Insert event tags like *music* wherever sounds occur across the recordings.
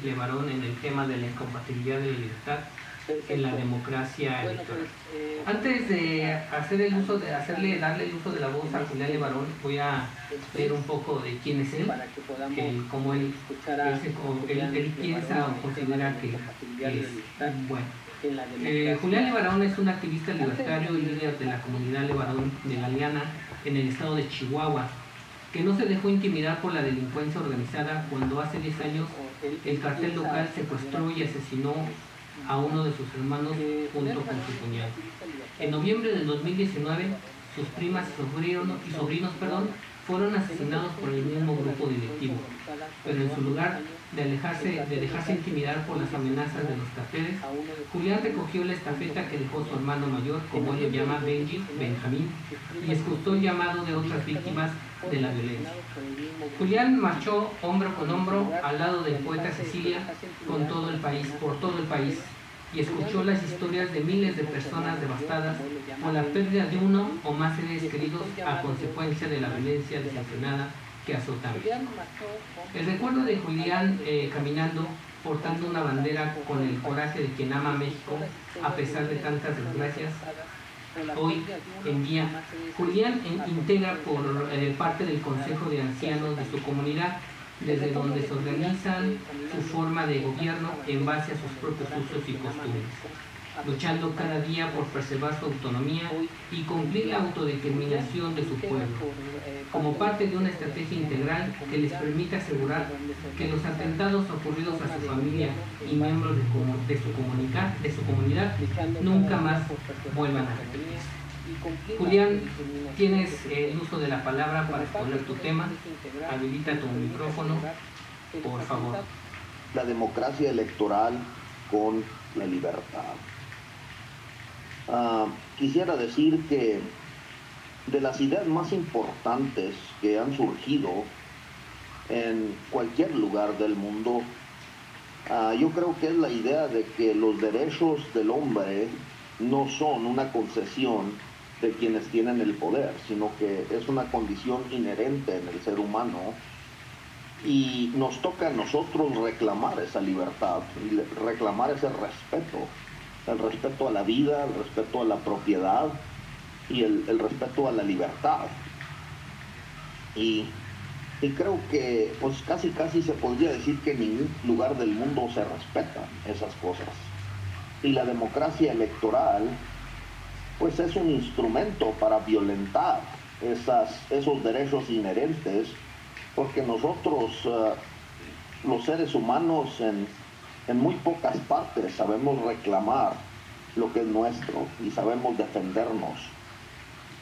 a Julián Levarón en el tema de la incompatibilidad de la libertad en la democracia electoral. Antes de hacer el uso de hacerle darle el uso de la voz a Julián Levarón, voy a leer un poco de quién es él, que, como él, él, piensa o considera que, es bueno. Eh, Julián Levarón es un activista libertario y líder de la comunidad Levarón de Galeana en el estado de Chihuahua, que no se dejó intimidar por la delincuencia organizada cuando hace 10 años el cartel local secuestró y asesinó a uno de sus hermanos junto con su cuñado. En noviembre del 2019, sus primas y sobrinos, y sobrinos perdón, fueron asesinados por el mismo grupo directivo, pero en su lugar de, alejarse, de dejarse intimidar por las amenazas de los carteles, Julián recogió la estafeta que dejó su hermano mayor, como él lo llama Benji, Benjamín, y escuchó el llamado de otras víctimas de la violencia. Julián marchó hombro con hombro al lado del poeta Cecilia con todo el país, por todo el país, y escuchó las historias de miles de personas devastadas por la pérdida de uno o más seres queridos a consecuencia de la violencia desenfrenada que azotaba. El recuerdo de Julián eh, caminando portando una bandera con el coraje de quien ama a México a pesar de tantas desgracias hoy en día. Julián integra por eh, parte del Consejo de Ancianos de su comunidad desde donde se organizan su forma de gobierno en base a sus propios usos y costumbres, luchando cada día por preservar su autonomía y cumplir la autodeterminación de su pueblo, como parte de una estrategia integral que les permite asegurar que los atentados ocurridos a su familia y miembros de, su, comunidad, de su comunidad nunca más vuelvan a repetirse. Julián, tienes el uso de la palabra para exponer tu tema. Habilita tu micrófono, por favor. La democracia electoral con la libertad. Ah, quisiera decir que de las ideas más importantes que han surgido en cualquier lugar del mundo, ah, yo creo que es la idea de que los derechos del hombre no son una concesión de quienes tienen el poder, sino que es una condición inherente en el ser humano y nos toca a nosotros reclamar esa libertad, reclamar ese respeto, el respeto a la vida, el respeto a la propiedad y el, respeto a la libertad. Y, creo que pues casi casi se podría decir que en ningún lugar del mundo se respetan esas cosas. Y la democracia electoral pues es un instrumento para violentar esas, esos derechos inherentes, porque nosotros, eh, los seres humanos, en, muy pocas partes sabemos reclamar lo que es nuestro y sabemos defendernos.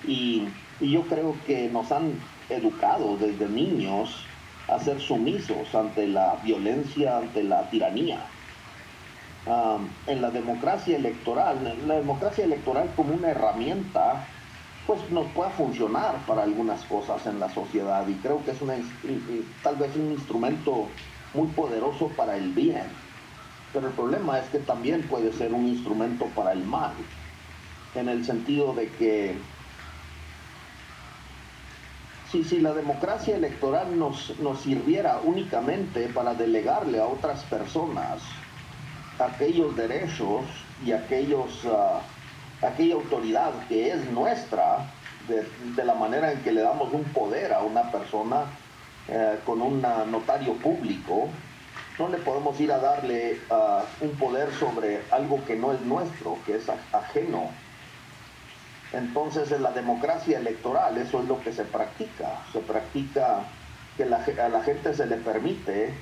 Y, y yo creo que nos han educado desde niños a ser sumisos ante la violencia, ante la tiranía en la democracia electoral. La democracia electoral como una herramienta, pues nos puede funcionar para algunas cosas en la sociedad y creo que es una, tal vez un instrumento muy poderoso para el bien. Pero el problema es que también puede ser un instrumento para el mal, en el sentido de que si, si la democracia electoral nos, nos sirviera únicamente para delegarle a otras personas aquellos derechos y aquellos, ah, aquella autoridad que es nuestra, de, la manera en que le damos un poder a una persona eh, con un notario público, no le podemos ir a darle ah, un poder sobre algo que no es nuestro, que es ajeno. Entonces en la democracia electoral eso es lo que se practica. Se practica que a la gente se le permite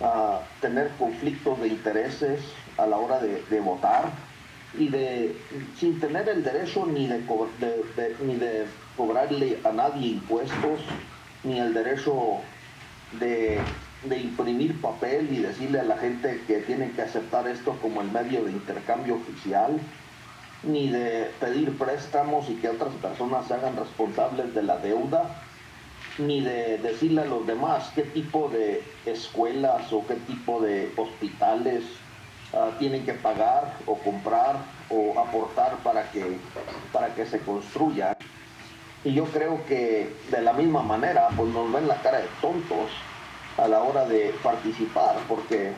a tener conflictos de intereses a la hora de, votar y de sin tener el derecho ni de, ni de cobrarle a nadie impuestos ni el derecho de, de imprimir papel y decirle a la gente que tiene que aceptar esto como el medio de intercambio oficial ni de pedir préstamos y que otras personas se hagan responsables de la deuda ni de decirle a los demás qué tipo de escuelas o qué tipo de hospitales ah, tienen que pagar o comprar o aportar para que, para que se construya. Y yo creo que de la misma manera, pues nos ven la cara de tontos a la hora de participar, porque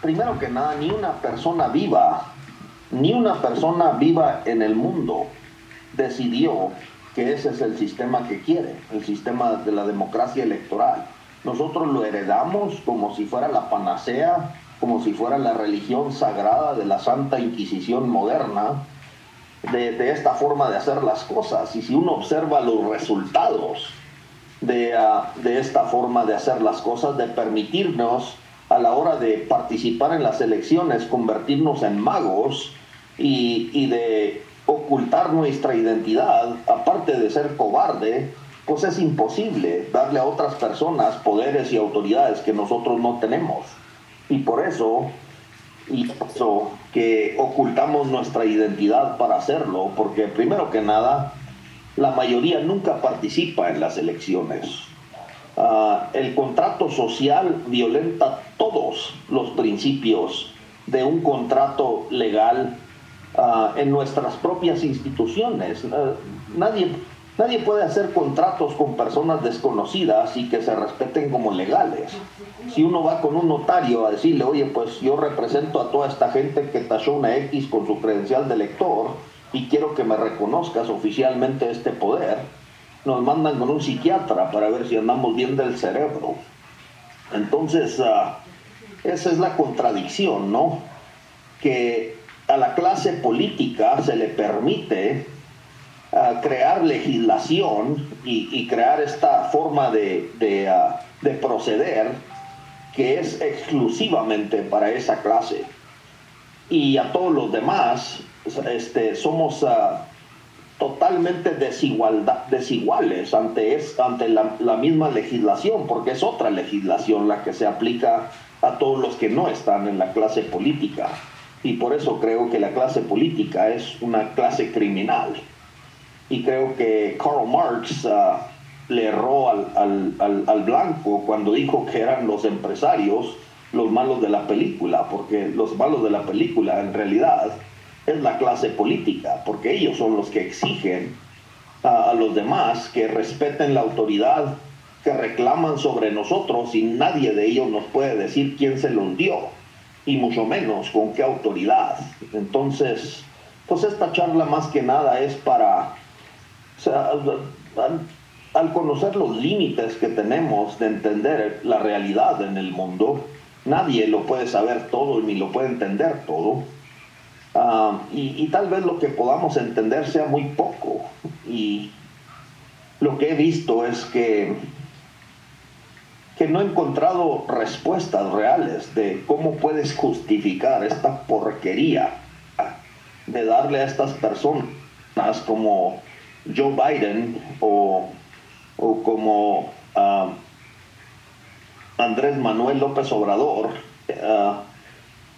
primero que nada, ni una persona viva, ni una persona viva en el mundo decidió que ese es el sistema que quiere, el sistema de la democracia electoral. Nosotros lo heredamos como si fuera la panacea, como si fuera la religión sagrada de la Santa Inquisición moderna, de, esta forma de hacer las cosas. Y si uno observa los resultados de, ah, de esta forma de hacer las cosas, de permitirnos a la hora de participar en las elecciones, convertirnos en magos y, y de ocultar nuestra identidad, aparte de ser cobarde, pues es imposible darle a otras personas poderes y autoridades que nosotros no tenemos. Y por eso, y eso que ocultamos nuestra identidad para hacerlo, porque primero que nada, la mayoría nunca participa en las elecciones. Ah, el contrato social violenta todos los principios de un contrato legal ah, en nuestras propias instituciones. Ah, nadie, nadie puede hacer contratos con personas desconocidas y que se respeten como legales. Si uno va con un notario a decirle, oye, pues yo represento a toda esta gente que tachó una X con su credencial de lector y quiero que me reconozcas oficialmente este poder, nos mandan con un psiquiatra para ver si andamos bien del cerebro. Entonces, uh, esa es la contradicción, ¿no? Que a la clase política se le permite uh, crear legislación y, crear esta forma de, uh, de, proceder que es exclusivamente para esa clase. Y a todos los demás este, somos totalmente desigualdad, desiguales ante, es, ante la, misma legislación, porque es otra legislación la que se aplica a todos los que no están en la clase política. Y por eso creo que la clase política es una clase criminal. Y creo que Karl Marx uh, le erró al, al, al, blanco cuando dijo que eran los empresarios los malos de la película, porque los malos de la película en realidad es la clase política, porque ellos son los que exigen a, los demás que respeten la autoridad, que reclaman sobre nosotros y nadie de ellos nos puede decir quién se los dio, y mucho menos con qué autoridad. Entonces, pues esta charla más que nada es para, al, al conocer los límites que tenemos de entender la realidad en el mundo, nadie lo puede saber todo ni lo puede entender todo Ah, y, tal vez lo que podamos entender sea muy poco. Y lo que he visto es que, que no he encontrado respuestas reales de cómo puedes justificar esta porquería de darle a estas personas como Joe Biden o, o como ah, Andrés Manuel López Obrador. Uh,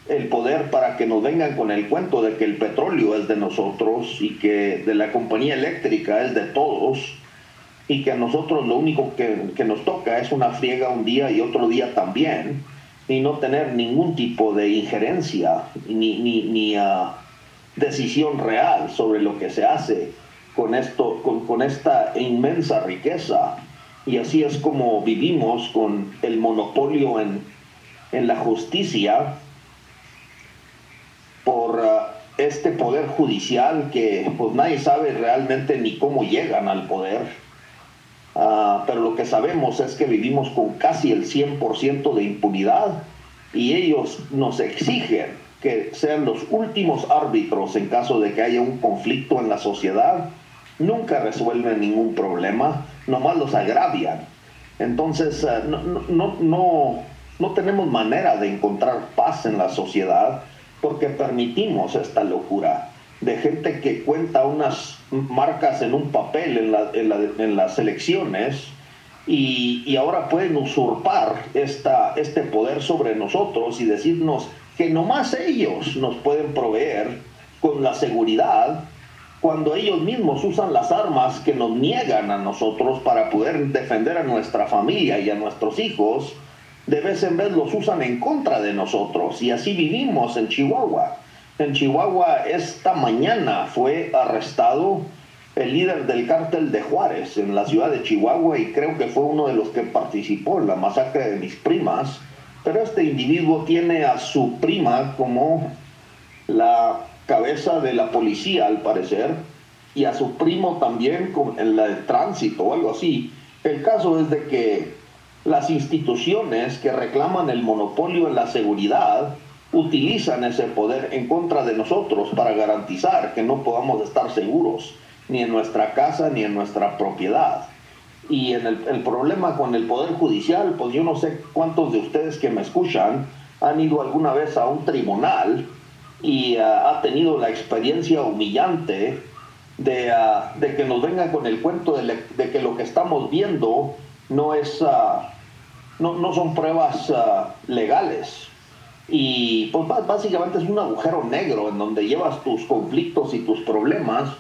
el poder para que nos vengan con el cuento de que el petróleo es de nosotros y que de la compañía eléctrica es de todos y que a nosotros lo único que, nos toca es una friega un día y otro día también y no tener ningún tipo de injerencia ni, ni, ah, decisión real sobre lo que se hace con, esto, con, con esta inmensa riqueza. Y así es como vivimos con el monopolio en, en la justicia por uh, este poder judicial que pues nadie sabe realmente ni cómo llegan al poder. Uh, pero lo que sabemos es que vivimos con casi el 100% de impunidad y ellos nos exigen que sean los últimos árbitros en caso de que haya un conflicto en la sociedad. Nunca resuelven ningún problema, nomás los agravian. Entonces, uh, no, no, no, no tenemos manera de encontrar paz en la sociedad porque permitimos esta locura de gente que cuenta unas marcas en un papel en, las elecciones y, ahora pueden usurpar esta, este poder sobre nosotros y decirnos que nomás ellos nos pueden proveer con la seguridad cuando ellos mismos usan las armas que nos niegan a nosotros para poder defender a nuestra familia y a nuestros hijos de vez en vez los usan en contra de nosotros y así vivimos en Chihuahua. En Chihuahua esta mañana fue arrestado el líder del cártel de Juárez en la ciudad de Chihuahua y creo que fue uno de los que participó en la masacre de mis primas, pero este individuo tiene a su prima como la cabeza de la policía al parecer y a su primo también en la de tránsito o algo así. El caso es de que las instituciones que reclaman el monopolio en la seguridad utilizan ese poder en contra de nosotros para garantizar que no podamos estar seguros ni en nuestra casa ni en nuestra propiedad. Y en el, problema con el Poder Judicial, pues yo no sé cuántos de ustedes que me escuchan han ido alguna vez a un tribunal y uh, ha tenido la experiencia humillante de, uh, de, que nos vengan con el cuento de, que lo que estamos viendo no, es, uh, no, no son pruebas legales. Y pues básicamente es un agujero negro en donde llevas tus conflictos y tus problemas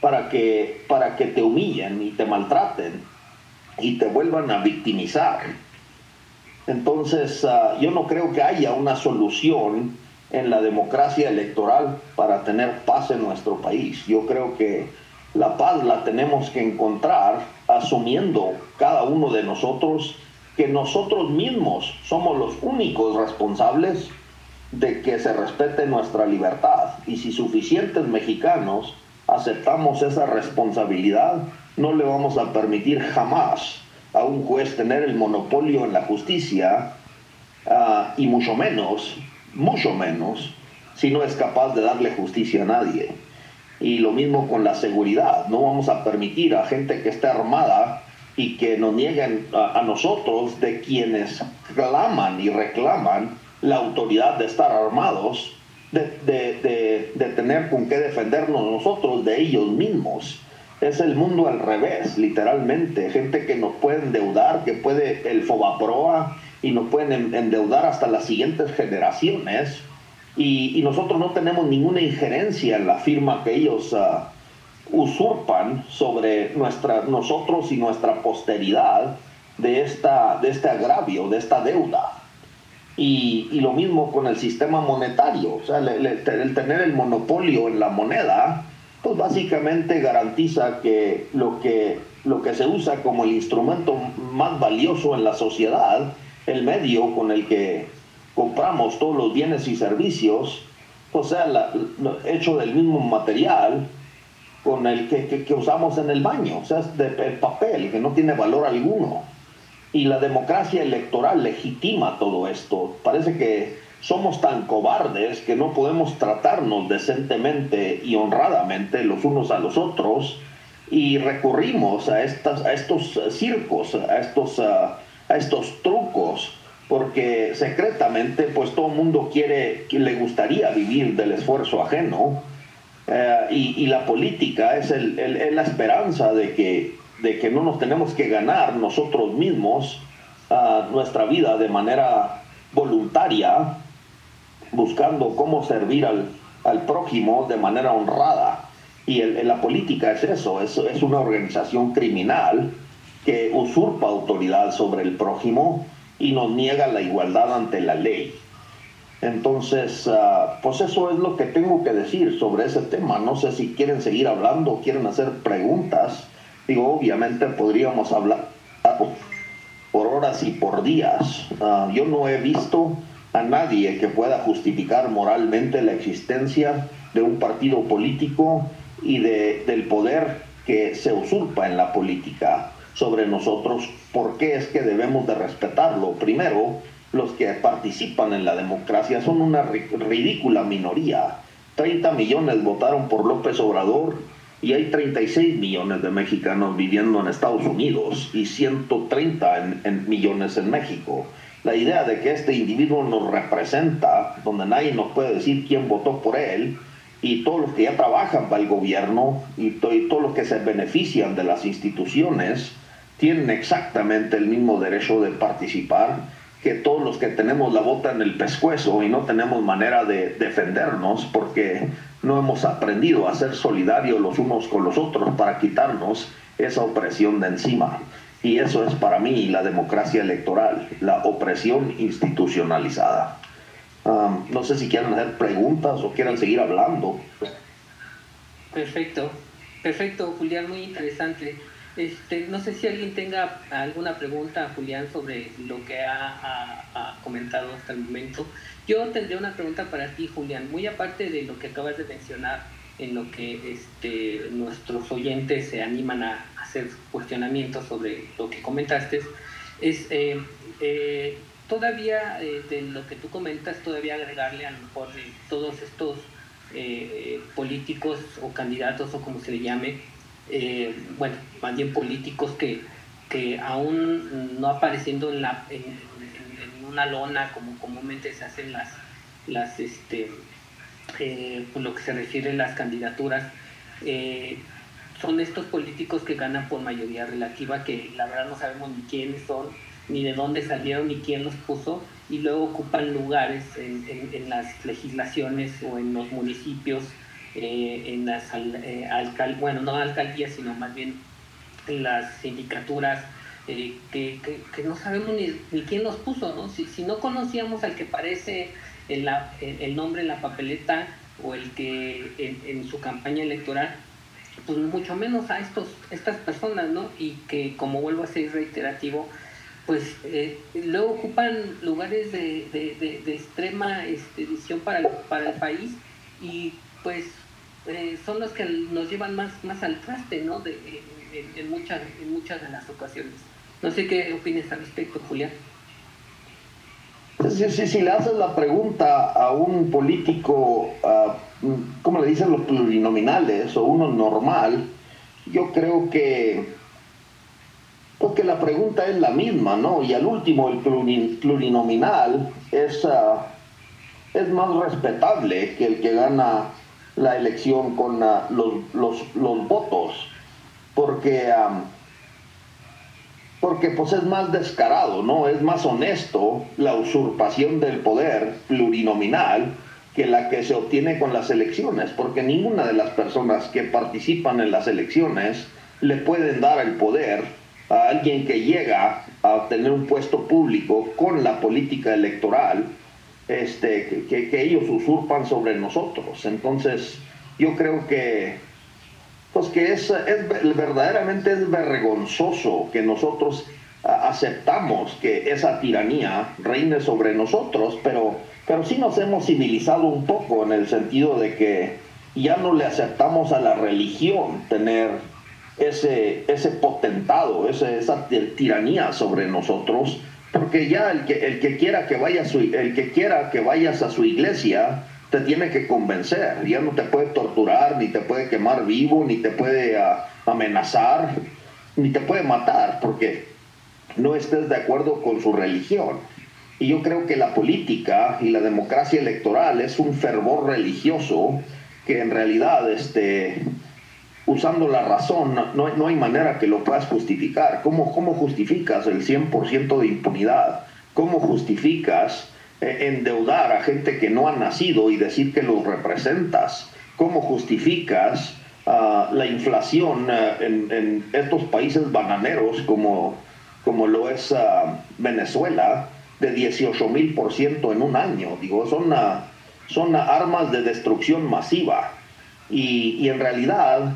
para que, para que te humillen y te maltraten y te vuelvan a victimizar. Entonces, uh, yo no creo que haya una solución en la democracia electoral para tener paz en nuestro país. Yo creo que la paz la tenemos que encontrar asumiendo cada uno de nosotros que nosotros mismos somos los únicos responsables de que se respete nuestra libertad. Y si suficientes mexicanos aceptamos esa responsabilidad, no le vamos a permitir jamás a un juez tener el monopolio en la justicia uh, y mucho menos, mucho menos, si no es capaz de darle justicia a nadie. Y lo mismo con la seguridad, no vamos a permitir a gente que esté armada y que nos nieguen a, nosotros de quienes claman y reclaman la autoridad de estar armados, de, de, de, tener con qué defendernos nosotros de ellos mismos es el mundo al revés, literalmente. Gente que nos puede endeudar, que puede el Fobaproa y nos pueden endeudar hasta las siguientes generaciones. Y, nosotros no tenemos ninguna injerencia en la firma que ellos uh, usurpan sobre nuestra, nosotros y nuestra posteridad de, esta, de este agravio, de esta deuda. Y, y lo mismo con el sistema monetario, o sea, el, tener el monopolio en la moneda pues básicamente garantiza que lo que, lo que se usa como el instrumento más valioso en la sociedad, el medio con el que compramos todos los bienes y servicios, pues sea hecho del mismo material con el que, que, que, usamos en el baño, o sea, es de, de papel, que no tiene valor alguno. Y la democracia electoral legitima todo esto. Parece que somos tan cobardes que no podemos tratarnos decentemente y honradamente los unos a los otros y recurrimos a, estas, a estos circos, a estos, a, a estos trucos, porque secretamente pues todo el mundo quiere, le gustaría vivir del esfuerzo ajeno eh, y, la política es el, la esperanza de que, de que no nos tenemos que ganar nosotros mismos uh, nuestra vida de manera voluntaria buscando cómo servir al, al prójimo de manera honrada. Y el, la política es eso, es, es una organización criminal que usurpa autoridad sobre el prójimo y nos niega la igualdad ante la ley. Entonces, uh, pues eso es lo que tengo que decir sobre ese tema. No sé si quieren seguir hablando, quieren hacer preguntas. Digo, obviamente podríamos hablar por horas y por días. Uh, yo no he visto a nadie que pueda justificar moralmente la existencia de un partido político y de, del poder que se usurpa en la política sobre nosotros, ¿por qué es que debemos de respetarlo? Primero, los que participan en la democracia son una ridícula minoría. 30 millones votaron por López Obrador y hay 36 millones de mexicanos viviendo en Estados Unidos y 130 en, millones en México la idea de que este individuo nos representa, donde nadie nos puede decir quién votó por él, y todos los que ya trabajan para el gobierno y todos los que se benefician de las instituciones tienen exactamente el mismo derecho de participar que todos los que tenemos la bota en el pescuezo y no tenemos manera de defendernos porque no hemos aprendido a ser solidarios los unos con los otros para quitarnos esa opresión de encima. Y eso es para mí la democracia electoral, la opresión institucionalizada. Um, no sé si quieren hacer preguntas o quieran seguir hablando. Perfecto. Perfecto, Julián, muy interesante. Este, no sé si alguien tenga alguna pregunta, Julián, sobre lo que ha, comentado hasta el momento. Yo tendría una pregunta para ti, Julián, muy aparte de lo que acabas de mencionar, en lo que este, nuestros oyentes se animan a hacer cuestionamientos sobre lo que comentaste, es eh, eh, todavía eh, de lo que tú comentas, todavía agregarle a lo mejor todos estos políticos o candidatos o como se le llame, bueno, más bien políticos que, que aún no apareciendo en, la, en, una lona como comúnmente se hacen las, las este, por lo que se refiere a las candidaturas, son estos políticos que ganan por mayoría relativa, que la verdad no sabemos ni quiénes son, ni de dónde salieron, ni quién los puso, y luego ocupan lugares en, en, las legislaciones o en los municipios, eh, en las eh, bueno, no alcaldías, sino más bien en las sindicaturas, eh, que, que, no sabemos ni, ni, quién los puso, ¿no? Si, si no conocíamos al que parece el, el nombre en la papeleta o el que en, su campaña electoral, pues mucho menos a estos, estas personas, ¿no? Y que, como vuelvo a ser reiterativo, pues eh, luego ocupan lugares de, de, extrema este, para el, para el país y pues eh, son los que nos llevan más, más al traste, ¿no? De, en, muchas, en muchas de las ocasiones. No sé qué opinas al respecto, Julián. Si, si, le haces la pregunta a un político... Uh como le dicen los plurinominales o uno normal, yo creo que porque la pregunta es la misma, ¿no? Y al último, el plurinominal es, ah, es más respetable que el que gana la elección con ah, los, los, votos, porque, porque pues es más descarado, ¿no? Es más honesto la usurpación del poder plurinominal que la que se obtiene con las elecciones, porque ninguna de las personas que participan en las elecciones le pueden dar el poder a alguien que llega a obtener un puesto público con la política electoral este, que, ellos usurpan sobre nosotros. Entonces, yo creo que, pues que es, es verdaderamente es vergonzoso que nosotros aceptamos que esa tiranía reine sobre nosotros, pero pero sí nos hemos civilizado un poco en el sentido de que ya no le aceptamos a la religión tener ese, ese potentado, ese, esa tiranía sobre nosotros, porque ya el que, el que quiera que vaya su, el que quiera que vayas a su iglesia te tiene que convencer, ya no te puede torturar, ni te puede quemar vivo, ni te puede ah, amenazar, ni te puede matar, porque no estés de acuerdo con su religión. Y yo creo que la política y la democracia electoral es un fervor religioso que en realidad, este, usando la razón, no, no hay manera que lo puedas justificar. ¿Cómo, cómo justificas el 100% de impunidad? ¿Cómo justificas eh, endeudar a gente que no ha nacido y decir que los representas? ¿Cómo justificas ah, la inflación eh, en, estos países bananeros como, como lo es ah, Venezuela? de 18 mil por ciento en un año. Digo, son, son armas de destrucción masiva. Y, en realidad,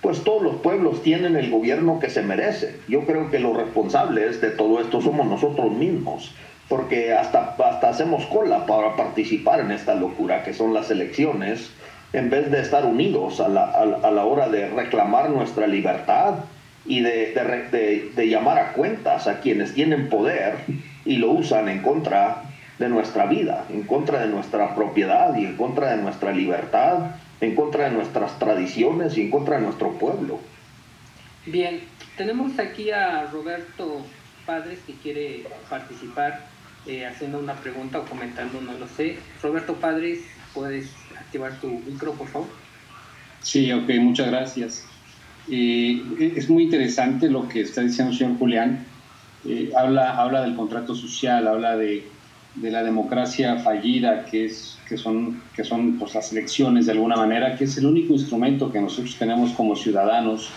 pues todos los pueblos tienen el gobierno que se merece. Yo creo que los responsables de todo esto somos nosotros mismos, porque hasta, hasta hacemos cola para participar en esta locura que son las elecciones, en vez de estar unidos a la, a la hora de reclamar nuestra libertad y de, de, de llamar a cuentas a quienes tienen poder y lo usan en contra de nuestra vida, en contra de nuestra propiedad y en contra de nuestra libertad, en contra de nuestras tradiciones y en contra de nuestro pueblo. Bien, tenemos aquí a Roberto Padres que quiere participar eh, haciendo una pregunta o comentando, no lo sé. Roberto Padres, ¿puedes activar tu micro, por favor? Sí, ok, muchas gracias. Eh, es muy interesante lo que está diciendo el señor Julián eh, habla, habla del contrato social, habla de, de, la democracia fallida, que, es, que son, que son pues, las elecciones de alguna manera, que es el único instrumento que nosotros tenemos como ciudadanos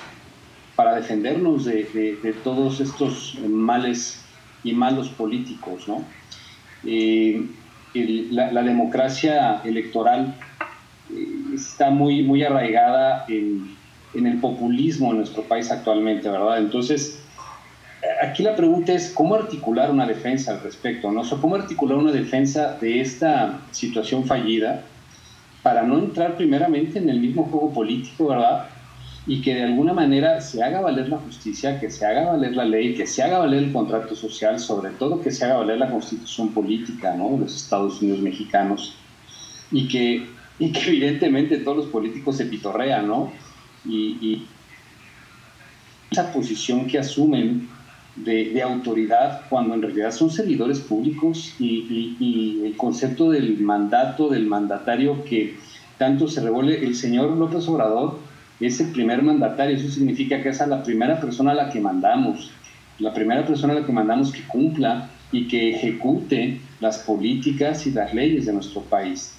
para defendernos de, de, todos estos males y malos políticos. ¿no? Eh, la, la, democracia electoral eh, está muy, muy arraigada en, en el populismo en nuestro país actualmente, ¿verdad? Entonces, aquí la pregunta es cómo articular una defensa al respecto, ¿no? O cómo articular una defensa de esta situación fallida para no entrar primeramente en el mismo juego político, ¿verdad? Y que de alguna manera se haga valer la justicia, que se haga valer la ley, que se haga valer el contrato social, sobre todo que se haga valer la constitución política, ¿no? De los Estados Unidos mexicanos. Y que, y que evidentemente todos los políticos se pitorrean, ¿no? Y, y esa posición que asumen de, autoridad cuando en realidad son servidores públicos y, el concepto del mandato, del mandatario que tanto se revuelve, el señor López Obrador es el primer mandatario, eso significa que es la primera persona a la que mandamos, la primera persona a la que mandamos que cumpla y que ejecute las políticas y las leyes de nuestro país.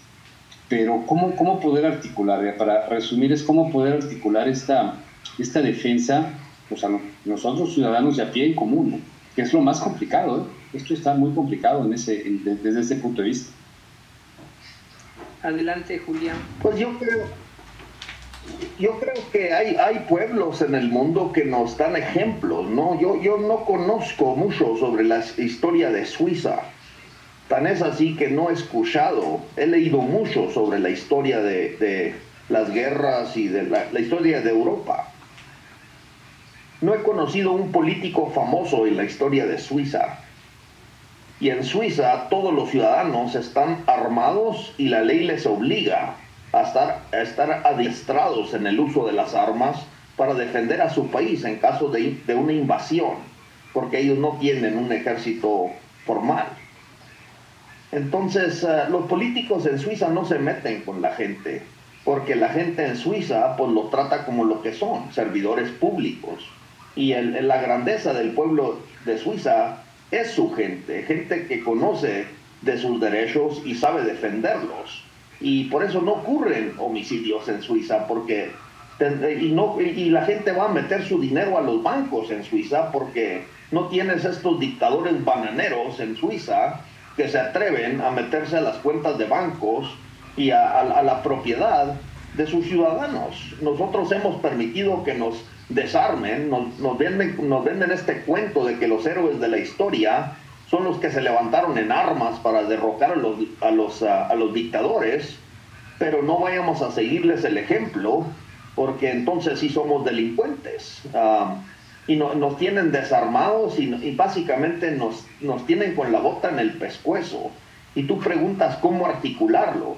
Pero ¿cómo, cómo poder articular? Para resumir, es cómo poder articular esta, esta defensa o sea, nosotros ciudadanos de a pie en común, que es lo más complicado. ¿eh? Esto está muy complicado en ese, desde ese punto de vista. Adelante, Julián. Pues yo creo, yo creo que hay, hay pueblos en el mundo que nos dan ejemplos, ¿no? Yo, yo no conozco mucho sobre la historia de Suiza. Tan es así que no he escuchado, he leído mucho sobre la historia de, de las guerras y de la, la historia de Europa no he conocido un político famoso en la historia de Suiza. Y en Suiza todos los ciudadanos están armados y la ley les obliga a estar, a estar adiestrados en el uso de las armas para defender a su país en caso de, de una invasión, porque ellos no tienen un ejército formal. Entonces, eh, los políticos en Suiza no se meten con la gente, porque la gente en Suiza pues lo trata como lo que son, servidores públicos y el, la grandeza del pueblo de Suiza es su gente, gente que conoce de sus derechos y sabe defenderlos. Y por eso no ocurren homicidios en Suiza, porque y, la gente va a meter su dinero a los bancos en Suiza porque no tienes estos dictadores bananeros en Suiza que se atreven a meterse a las cuentas de bancos y a la propiedad de sus ciudadanos. Nosotros hemos permitido que nos desarmen, nos, venden, nos venden este cuento de que los héroes de la historia son los que se levantaron en armas para derrocar a los, a los, a, los dictadores, pero no vayamos a seguirles el ejemplo, porque entonces sí somos delincuentes. Y nos tienen desarmados y, básicamente nos, nos tienen con la bota en el pescuezo. Y tú preguntas cómo articularlo.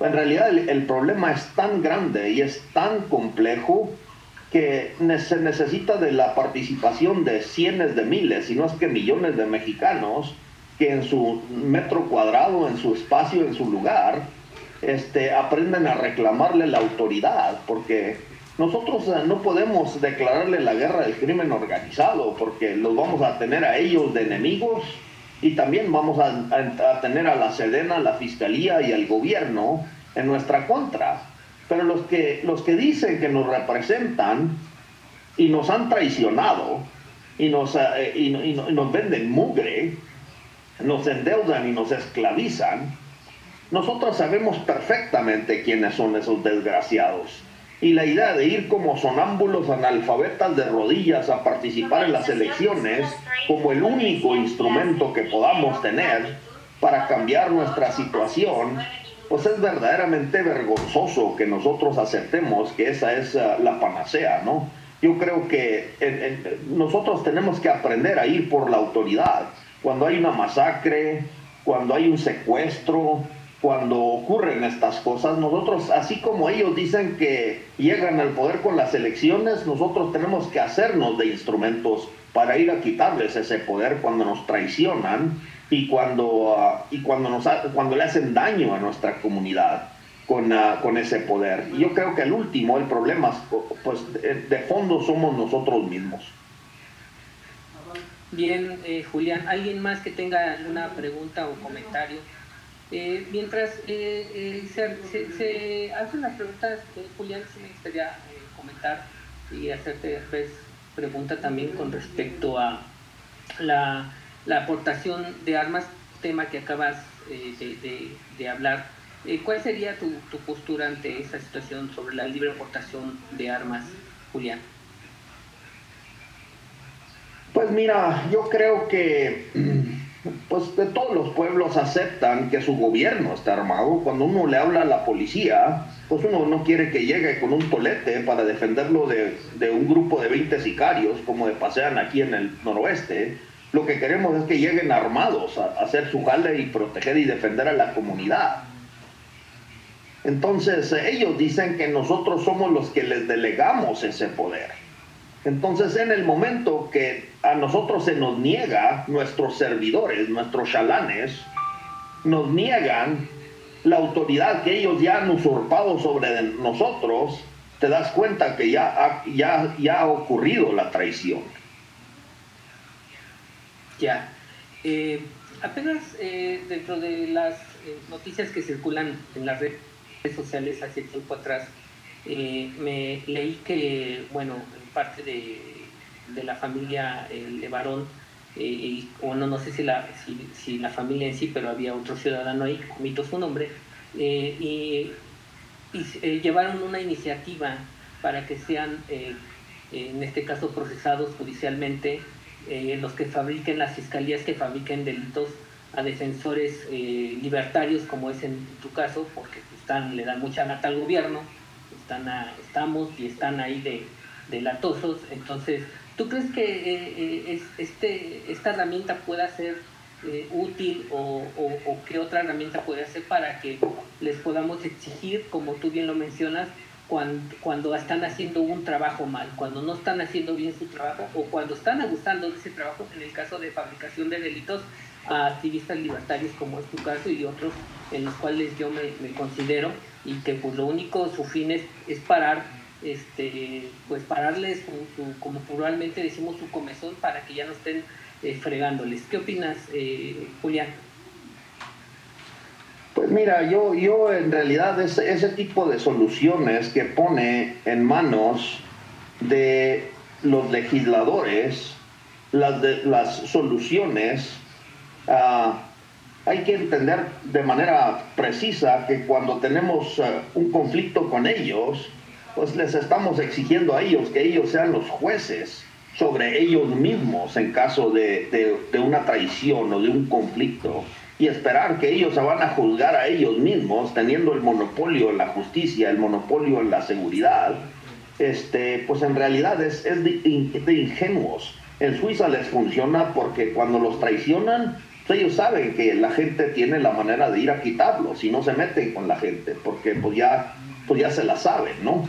En realidad el problema es tan grande y es tan complejo que se necesita de la participación de cientos de miles, si no es que millones de mexicanos, que en su metro cuadrado, en su espacio, en su lugar, este, aprenden a reclamarle la autoridad, porque nosotros eh, no podemos declararle la guerra del crimen organizado, porque los vamos a tener a ellos de enemigos y también vamos a, a tener a la Sedena, la Fiscalía y al gobierno en nuestra contra. Pero los que, los que dicen que nos representan y nos han traicionado y nos, eh, y, nos venden mugre, nos endeudan y nos esclavizan, nosotros sabemos perfectamente quiénes son esos desgraciados. Y la idea de ir como sonámbulos analfabetas de rodillas a participar en las elecciones como el único instrumento que podamos tener para cambiar nuestra situación pues es verdaderamente vergonzoso que nosotros aceptemos que esa es ah, la panacea, ¿no? Yo creo que nosotros tenemos que aprender a ir por la autoridad. Cuando hay una masacre, cuando hay un secuestro, cuando ocurren estas cosas, nosotros, así como ellos dicen que llegan al poder con las elecciones, nosotros tenemos que hacernos de instrumentos para ir a quitarles ese poder cuando nos traicionan y cuando, ah, y cuando, nos cuando le hacen daño a nuestra comunidad con, ah, con ese poder. Y yo creo que el último, el problema, pues de, fondo somos nosotros mismos. Bien, eh, Julián, ¿alguien más que tenga alguna pregunta o comentario? Eh, mientras eh, se, se, hacen las preguntas, Julián, sí me gustaría comentar y hacerte después pregunta también con respecto a la la aportación de armas, tema que acabas eh, de, hablar. Eh, ¿Cuál sería tu, postura ante esa situación sobre la libre aportación de armas Julián? Pues mira, yo creo que *clears throat* pues de todos los pueblos aceptan que su gobierno está armado. Cuando uno le habla a la policía, pues uno no quiere que llegue con un tolete para defenderlo de, un grupo de 20 sicarios, como de pasean aquí en el noroeste. Lo que queremos es que lleguen armados a, hacer su jale y proteger y defender a la comunidad. Entonces ellos dicen que nosotros somos los que les delegamos ese poder. Entonces en el momento que a nosotros se nos niega, nuestros servidores, nuestros chalanes, nos niegan la autoridad que ellos ya han usurpado sobre nosotros, te das cuenta que ya ha, ya, ya ha ocurrido la traición. Ya. Eh, apenas eh, dentro de las eh, noticias que circulan en las redes sociales hace tiempo atrás, me leí que, bueno, parte de, de la familia de varón, eh, o no, no sé si la, si, la familia en sí, pero había otro ciudadano ahí, omito su nombre, eh, y, eh, llevaron una iniciativa para que sean, en este caso, procesados judicialmente los que fabriquen, las fiscalías que fabriquen delitos a defensores libertarios, como es en tu caso, porque están, le dan mucha nata al gobierno, están estamos y están ahí de, de. Entonces, ¿tú crees que eh, eh, este, esta herramienta pueda ser eh, útil o, o, qué otra herramienta puede ser para que les podamos exigir, como tú bien lo mencionas, cuando, cuando están haciendo un trabajo mal, cuando no están haciendo bien su trabajo o cuando están abusando de ese trabajo, en el caso de fabricación de delitos, a activistas libertarios como es tu caso y otros en los cuales yo me, me considero y que pues lo único, su fin es, es parar este, pues pararles, como probablemente decimos, su comezón para que ya no estén eh, fregándoles. ¿Qué opinas, eh, Julián? Pues mira, yo, yo en realidad ese, ese tipo de soluciones que pone en manos de los legisladores, las, de, las soluciones, ah, hay que entender de manera precisa que cuando tenemos ah, un conflicto con ellos, pues les estamos exigiendo a ellos que ellos sean los jueces sobre ellos mismos en caso de, una traición o de un conflicto y esperar que ellos se van a juzgar a ellos mismos teniendo el monopolio en la justicia, el monopolio en la seguridad, este, pues en realidad es, es de, ingenuos. En Suiza les funciona porque cuando los traicionan, pues ellos saben que la gente tiene la manera de ir a quitarlos y no se meten con la gente porque pues ya, pues ya se la saben, ¿no?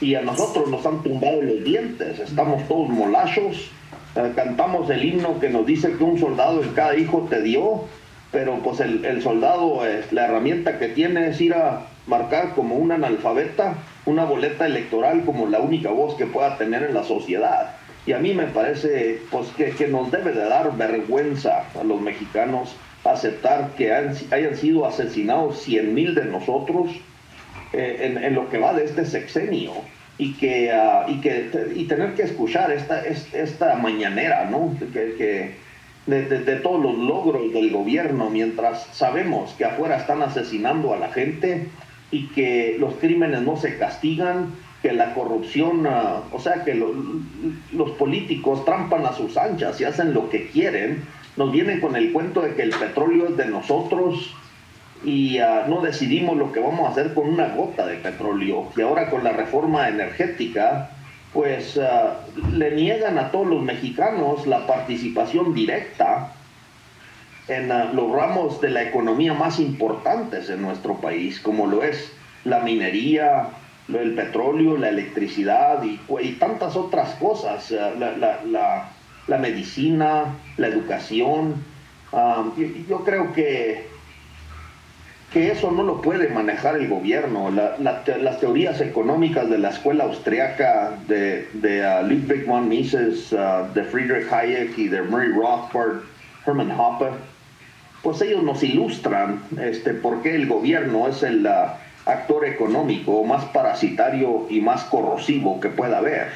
y a nosotros nos han tumbado los dientes, estamos todos molachos, eh, cantamos el himno que nos dice que un soldado en cada hijo te dio, pero pues el, soldado, es la herramienta que tiene es ir a marcar como un analfabeta una boleta electoral como la única voz que pueda tener en la sociedad. Y a mí me parece pues, que, nos debe de dar vergüenza a los mexicanos aceptar que hayan sido asesinados 100 mil de nosotros eh, en, lo que va de este sexenio y que, ah, y que y tener que escuchar esta, esta mañanera, ¿no? Que, de, todos los logros del gobierno, mientras sabemos que afuera están asesinando a la gente y que los crímenes no se castigan, que la corrupción, ah, o sea, que los políticos trampan a sus anchas y hacen lo que quieren, nos vienen con el cuento de que el petróleo es de nosotros, y ah, no decidimos lo que vamos a hacer con una gota de petróleo. Y ahora con la reforma energética, pues ah, le niegan a todos los mexicanos la participación directa en ah, los ramos de la economía más importantes en nuestro país, como lo es la minería, el petróleo, la electricidad y, tantas otras cosas, la, medicina, la educación. yo creo que que eso no lo puede manejar el gobierno. las teorías económicas de la escuela austriaca de, de uh, Ludwig von Mises, uh, de Friedrich Hayek y de Murray Rothbard, Hermann Hoppe, pues ellos nos ilustran este, por qué el gobierno es el uh, actor económico más parasitario y más corrosivo que pueda haber.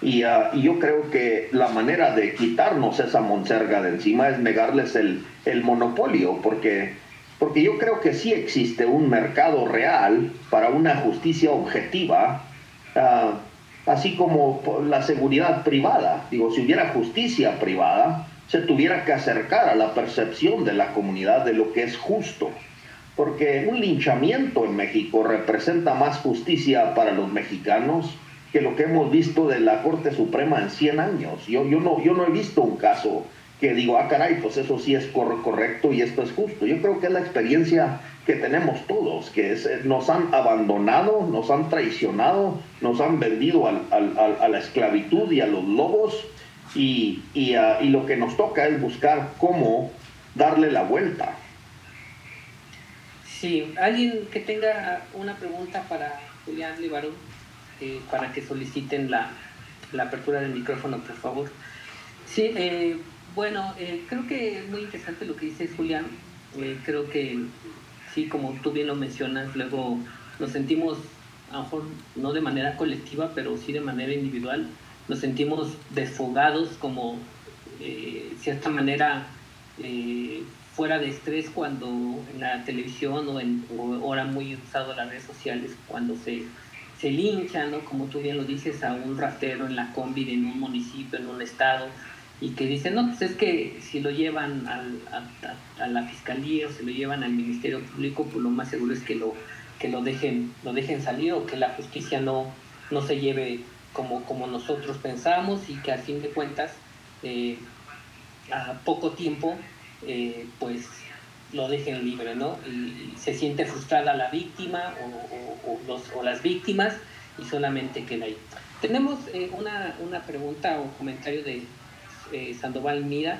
Y, y, yo creo que la manera de quitarnos esa monserga de encima es negarles el, el monopolio, porque porque yo creo que sí existe un mercado real para una justicia objetiva, ah, así como la seguridad privada. Digo, si hubiera justicia privada, se tuviera que acercar a la percepción de la comunidad de lo que es justo. Porque un linchamiento en México representa más justicia para los mexicanos que lo que hemos visto de la Corte Suprema en 100 años. Yo, no, yo no he visto un caso que digo, ah, caray, pues eso sí es correcto y esto es justo. Yo creo que es la experiencia que tenemos todos, que es, eh, nos han abandonado, nos han traicionado, nos han vendido a la esclavitud y a los lobos y, lo que nos toca es buscar cómo darle la vuelta. Sí, alguien que tenga una pregunta para Julián Libarón, eh, para que soliciten la, la, apertura del micrófono, por favor. Sí, eh, bueno, eh, creo que es muy interesante lo que dice Julián. Eh, creo que sí, como tú bien lo mencionas, luego nos sentimos, a lo mejor no de manera colectiva, pero sí de manera individual, nos sentimos desfogados como, eh, cierta manera, eh, fuera de estrés cuando en la televisión o, en, ahora muy usado las redes sociales, cuando se, se lincha, ¿no? como tú bien lo dices, a un ratero en la combi en un municipio, en un estado, y que dicen, no, pues es que si lo llevan al, a, la fiscalía o se lo llevan al Ministerio Público, pues lo más seguro es que lo, que lo, dejen, lo dejen salir o que la justicia no, no se lleve como, como nosotros pensamos y que a fin de cuentas, eh, a poco tiempo, eh, pues lo dejen libre, ¿no? Y, se siente frustrada la víctima o, los, o las víctimas y solamente queda ahí. Tenemos eh, una, una pregunta o comentario de, eh, Sandoval Mira.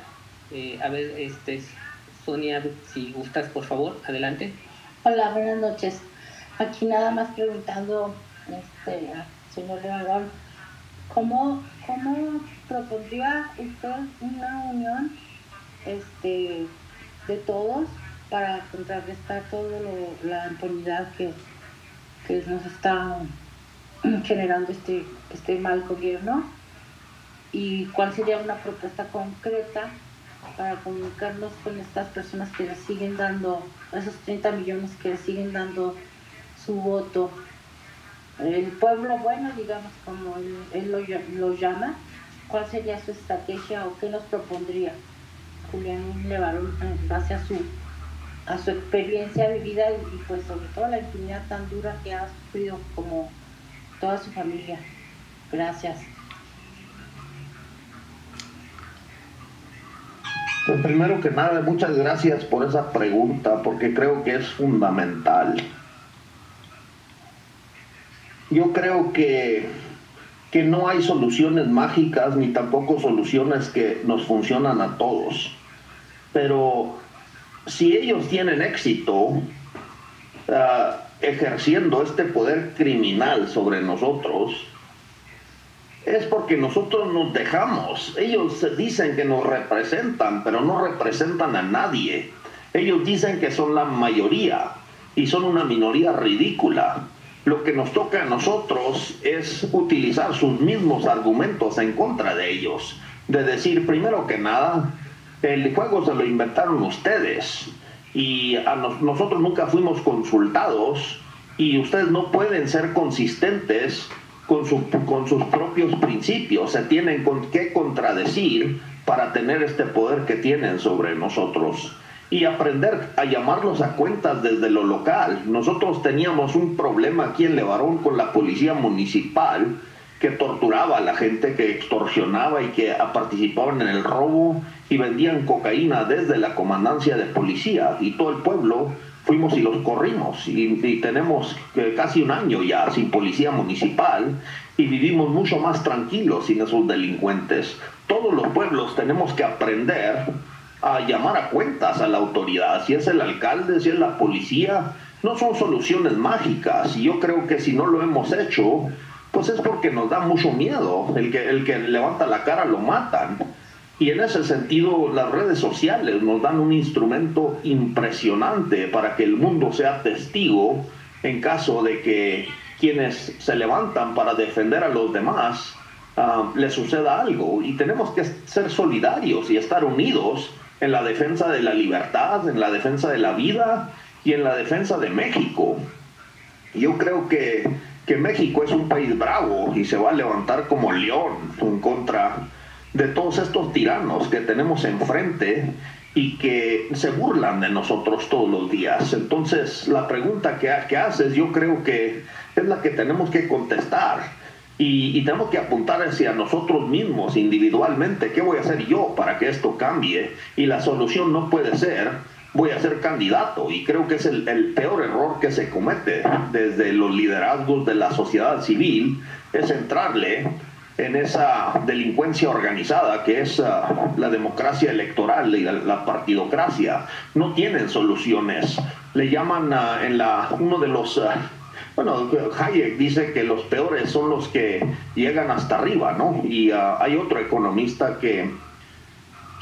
Eh, a ver, este, Sonia, si gustas, por favor, adelante. Hola, buenas noches. Aquí nada más preguntando, este, señor Levarón, ¿cómo, ¿cómo propondría usted una unión este, de todos para contrarrestar toda la impunidad que, que nos está generando este, este mal gobierno? Y cuál sería una propuesta concreta para comunicarnos con estas personas que le siguen dando, esos 30 millones que le siguen dando su voto. El pueblo bueno, digamos, como él, lo, llama, ¿cuál sería su estrategia o qué nos propondría Julián Levarón en base a su, a su experiencia vivida y, pues sobre todo la impunidad tan dura que ha sufrido como toda su familia? Gracias. Pues primero que nada, muchas gracias por esa pregunta, porque creo que es fundamental. Yo creo que, que no hay soluciones mágicas ni tampoco soluciones que nos funcionan a todos. Pero si ellos tienen éxito ah, ejerciendo este poder criminal sobre nosotros, es porque nosotros nos dejamos. Ellos dicen que nos representan, pero no representan a nadie. Ellos dicen que son la mayoría y son una minoría ridícula. Lo que nos toca a nosotros es utilizar sus mismos argumentos en contra de ellos. De decir, primero que nada, el juego se lo inventaron ustedes y a nosotros nunca fuimos consultados y ustedes no pueden ser consistentes con, con sus propios principios, se tienen con, que contradecir para tener este poder que tienen sobre nosotros y aprender a llamarlos a cuentas desde lo local. Nosotros teníamos un problema aquí en Levarón con la policía municipal que torturaba a la gente, que extorsionaba y que participaban en el robo y vendían cocaína desde la comandancia de policía y todo el pueblo fuimos y los corrimos. Y, tenemos casi un año ya sin policía municipal y vivimos mucho más tranquilos sin esos delincuentes. Todos los pueblos tenemos que aprender a llamar a cuentas a la autoridad, si es el alcalde, si es la policía, no son soluciones mágicas. Y yo creo que si no lo hemos hecho, pues es porque nos da mucho miedo, el que, el que levanta la cara lo matan y en ese sentido, las redes sociales nos dan un instrumento impresionante para que el mundo sea testigo en caso de que quienes se levantan para defender a los demás uh, les suceda algo. Y tenemos que ser solidarios y estar unidos en la defensa de la libertad, en la defensa de la vida y en la defensa de México. Yo creo que que México es un país bravo y se va a levantar como león en contra de todos estos tiranos que tenemos enfrente y que se burlan de nosotros todos los días. Entonces, la pregunta que, que haces yo creo que es la que tenemos que contestar. Y, y, tenemos que apuntar hacia nosotros mismos individualmente. ¿Qué voy a hacer yo para que esto cambie? Y la solución no puede ser voy a ser candidato y creo que es el, peor error que se comete desde los liderazgos de la sociedad civil, es entrarle en esa delincuencia organizada que es ah, la democracia electoral y la, partidocracia. No tienen soluciones. Le llaman uh, en la, uno de los... Uh, bueno, Hayek dice que los peores son los que llegan hasta arriba, ¿no? Y hay otro economista que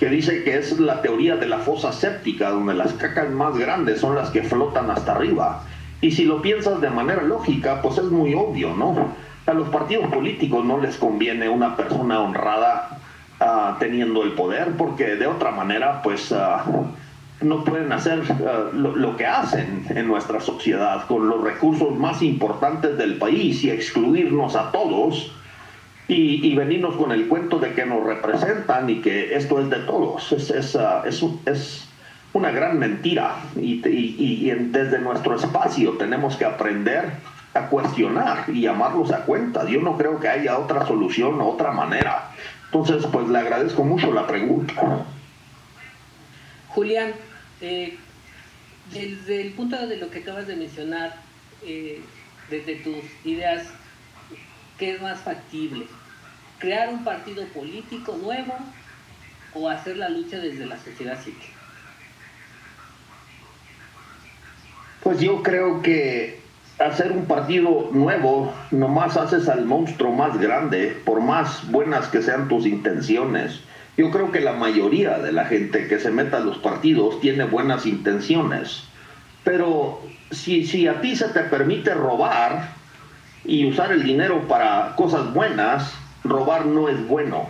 que dice que es la teoría de la fosa séptica, donde las cacas más grandes son las que flotan hasta arriba. Y si lo piensas de manera lógica, pues es muy obvio, ¿no? A los partidos políticos no les conviene una persona honrada ah, teniendo el poder, porque de otra manera, pues ah, no pueden hacer ah, lo, que hacen en nuestra sociedad con los recursos más importantes del país y excluirnos a todos y, venirnos con el cuento de que nos representan y que esto es de todos. Es, es, ah, es, una gran mentira y, y, desde nuestro espacio tenemos que aprender a cuestionar y llamarlos a cuenta. Yo no creo que haya otra solución o otra manera. Entonces, pues le agradezco mucho la pregunta. Julián, eh, desde el punto de lo que acabas de mencionar, eh, desde tus ideas, ¿qué es más factible? crear un partido político nuevo o hacer la lucha desde la sociedad civil? Pues yo creo que hacer un partido nuevo nomás haces al monstruo más grande, por más buenas que sean tus intenciones. Yo creo que la mayoría de la gente que se meta a los partidos tiene buenas intenciones. Pero si, si a ti se te permite robar y usar el dinero para cosas buenas, robar no es bueno.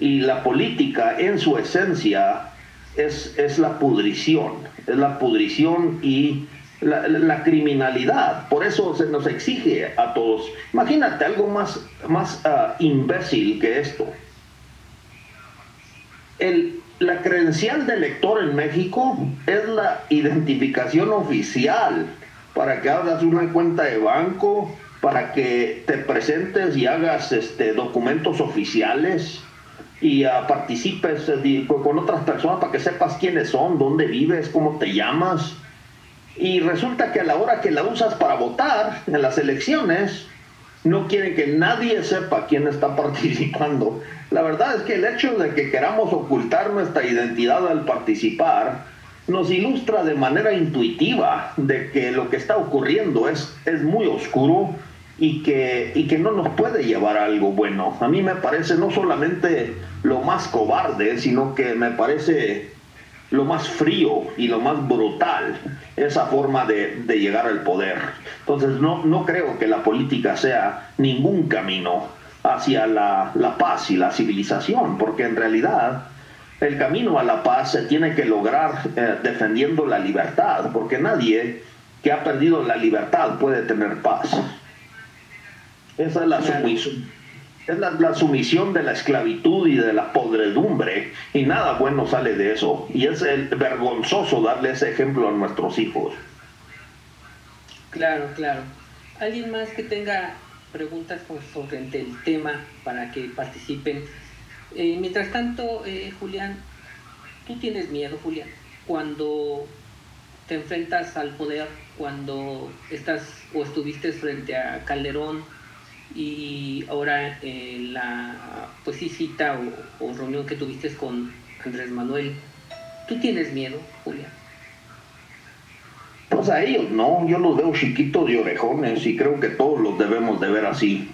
Y la política en su esencia es, es la pudrición, es la pudrición y la, criminalidad. Por eso se nos exige a todos. Imagínate algo más, más ah, imbécil que esto. El, la credencial de elector en México es la identificación oficial para que abras una cuenta de banco, para que te presentes y hagas este, documentos oficiales y uh, participes eh, con otras personas para que sepas quiénes son, dónde vives, cómo te llamas. Y resulta que a la hora que la usas para votar en las elecciones, no quieren que nadie sepa quién está *laughs* participando. La verdad es que el hecho de que queramos ocultar nuestra identidad al participar nos ilustra de manera intuitiva de que lo que está ocurriendo es, es muy oscuro y que, y que no nos puede llevar a algo bueno. A mí me parece no solamente lo más cobarde, sino que me parece lo más frío y lo más brutal esa forma de, llegar al poder. Entonces no, no creo que la política sea ningún camino hacia la, paz y la civilización, porque en realidad el camino a la paz se tiene que lograr eh, defendiendo la libertad, porque nadie que ha perdido la libertad puede tener paz. Esa es la sumisión. Es la, sumisión de la esclavitud y de la podredumbre, y nada bueno sale de eso. Y es el vergonzoso darle ese ejemplo a nuestros hijos. Claro, claro. ¿Alguien más que tenga preguntas sobre el tema para que participen? Eh, mientras tanto, eh, Julián, tú tienes miedo, Julián, cuando te enfrentas al poder, cuando estás o estuviste frente a Calderón y ahora en la pues sí, cita o, reunión que tuviste con Andrés Manuel, ¿tú tienes miedo, Julia? Pues a ellos no, yo los veo chiquitos y orejones y creo que todos los debemos de ver así.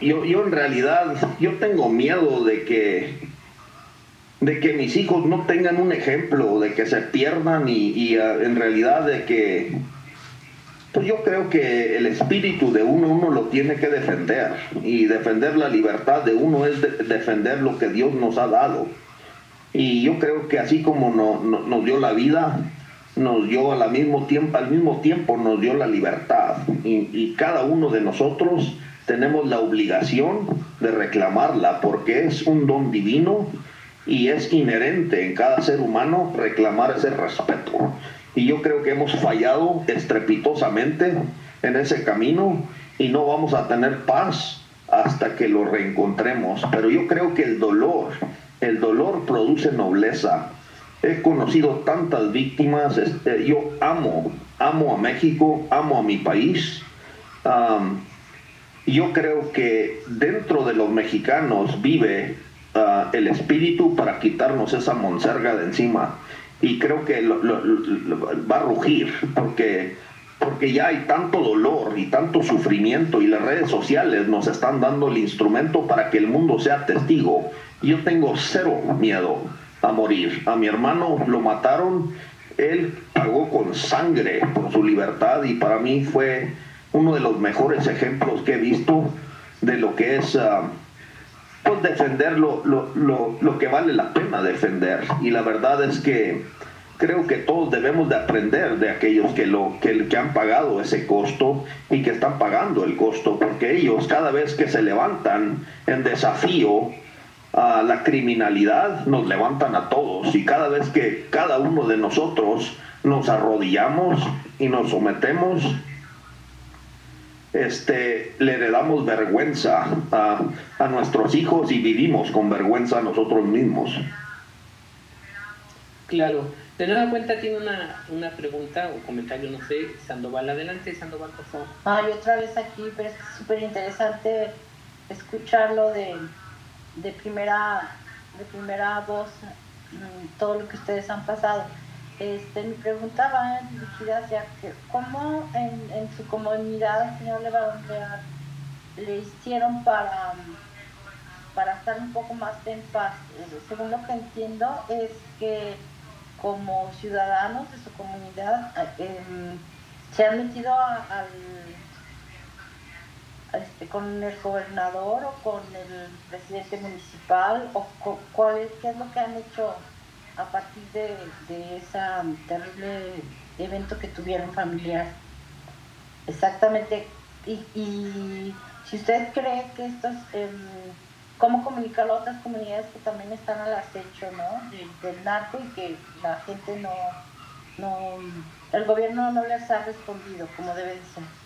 yo, yo en realidad, *laughs* yo tengo miedo de que de que mis hijos no tengan un ejemplo, de que se pierdan y, y ah, en realidad de que pues yo creo que el espíritu de uno uno lo tiene que defender y defender la libertad de uno es defender lo que Dios nos ha dado. Y yo creo que así como nos dio la vida, nos dio al mismo tiempo, al mismo tiempo nos dio la libertad y, cada uno de nosotros tenemos la obligación de reclamarla porque es un don divino y es inherente en cada ser humano reclamar ese respeto. Y yo creo que hemos fallado estrepitosamente en ese camino y no vamos a tener paz hasta que lo reencontremos. Pero yo creo que el dolor, el dolor produce nobleza he conocido tantas víctimas, este, yo amo, amo a México, amo a mi país. yo creo que dentro de los mexicanos vive ah, el espíritu para quitarnos esa monserga de encima. Y creo que va a rugir porque, porque ya hay tanto dolor y tanto sufrimiento y las redes sociales nos están dando el instrumento para que el mundo sea testigo. Yo tengo cero miedo a morir. A mi hermano lo mataron, él pagó con sangre por su libertad y para mí fue uno de los mejores ejemplos que he visto de lo que es uh, pues defender lo, lo, que vale la pena defender. Y la verdad es que creo que todos debemos de aprender de aquellos que, lo, que, que han pagado ese costo y que están pagando el costo, porque ellos cada vez que se levantan en desafío, a la criminalidad nos levantan a todos y cada vez que cada uno de nosotros nos arrodillamos y nos sometemos, este, le heredamos vergüenza a, a nuestros hijos y vivimos con vergüenza nosotros mismos. Claro. De nueva cuenta tiene una, una pregunta o comentario, no sé, Sandoval, adelante, Sandoval, por favor. Ay, otra vez aquí, pero es súper interesante escucharlo de de primera, de primera voz mm, todo lo que ustedes han pasado. Este, mi pregunta va dirigida hacia que, cómo en, su comunidad, señor Levarón, le hicieron para, para estar un poco más en paz. Eh, según lo que entiendo, es que como ciudadanos de su comunidad eh, em, se han metido al este, con el gobernador o con el presidente municipal o cuál es, qué es lo que han hecho a partir de, de ese terrible evento que tuvieron familiar. Exactamente. Y, y si usted cree que esto es, em, cómo comunicarlo a otras comunidades que también están al acecho, ¿no? del narco y que la gente no, no, el gobierno no les ha respondido como debe de ser.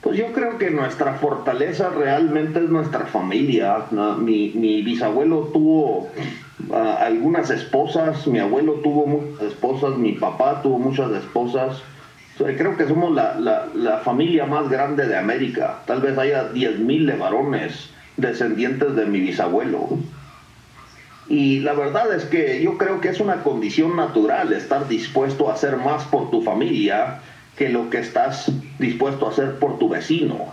Pues yo creo que nuestra fortaleza realmente es nuestra familia. Mi, bisabuelo tuvo ah, algunas esposas, mi abuelo tuvo muchas esposas, mi papá tuvo muchas esposas. creo que somos la, familia más grande de América. Tal vez haya 10.000 de varones descendientes de mi bisabuelo. Y la verdad es que yo creo que es una condición natural estar dispuesto a hacer más por tu familia que lo que estás dispuesto a hacer por tu vecino.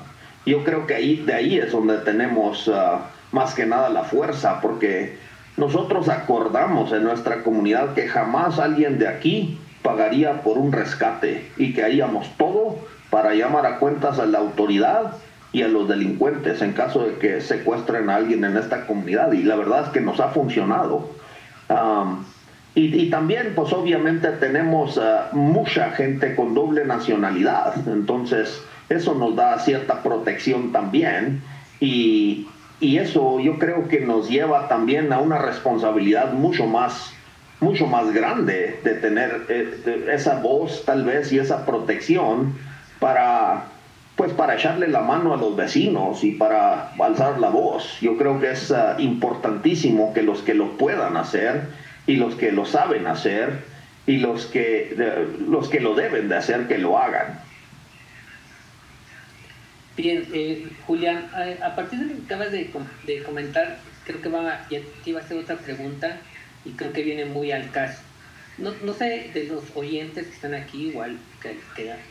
Yo creo que ahí, de ahí es donde tenemos ah, más que nada la fuerza, porque nosotros acordamos en nuestra comunidad que jamás alguien de aquí pagaría por un rescate y que haríamos todo para llamar a cuentas a la autoridad y a los delincuentes en caso de que secuestren a alguien en esta comunidad. Y la verdad es que nos ha funcionado. Y, también, pues obviamente tenemos uh, mucha gente con doble nacionalidad, entonces eso nos da cierta protección también y, y, eso yo creo que nos lleva también a una responsabilidad mucho más, mucho más grande de tener eh, esa voz tal vez y esa protección para, pues para echarle la mano a los vecinos y para alzar la voz. Yo creo que es uh, importantísimo que los que lo puedan hacer, y los que lo saben hacer y los que, los que lo deben de hacer que lo hagan. Bien, eh, Julián, a, partir de lo que acabas de, de comentar, creo que va, ya te iba a hacer otra pregunta y creo que viene muy al caso. No, no sé, de los oyentes que están aquí, igual que,